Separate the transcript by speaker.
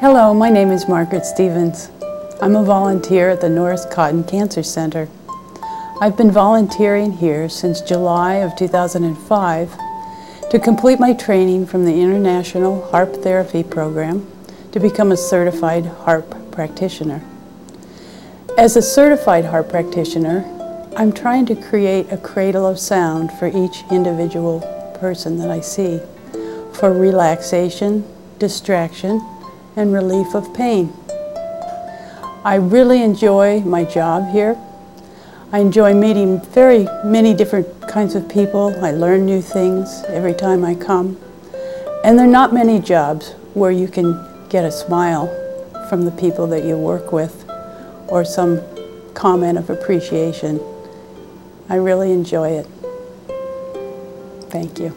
Speaker 1: Hello, my name is Margaret Stevens. I'm a volunteer at the Norris Cotton Cancer Center. I've been volunteering here since July of 2005 to complete my training from the International HARP Therapy Program to become a certified HARP practitioner. As a certified HARP practitioner, I'm trying to create a cradle of sound for each individual person that I see for relaxation, distraction, and relief of pain. I really enjoy my job here. I enjoy meeting very many different kinds of people. I learn new things every time I come. And there are not many jobs where you can get a smile from the people that you work with or some comment of appreciation. I really enjoy it. Thank you.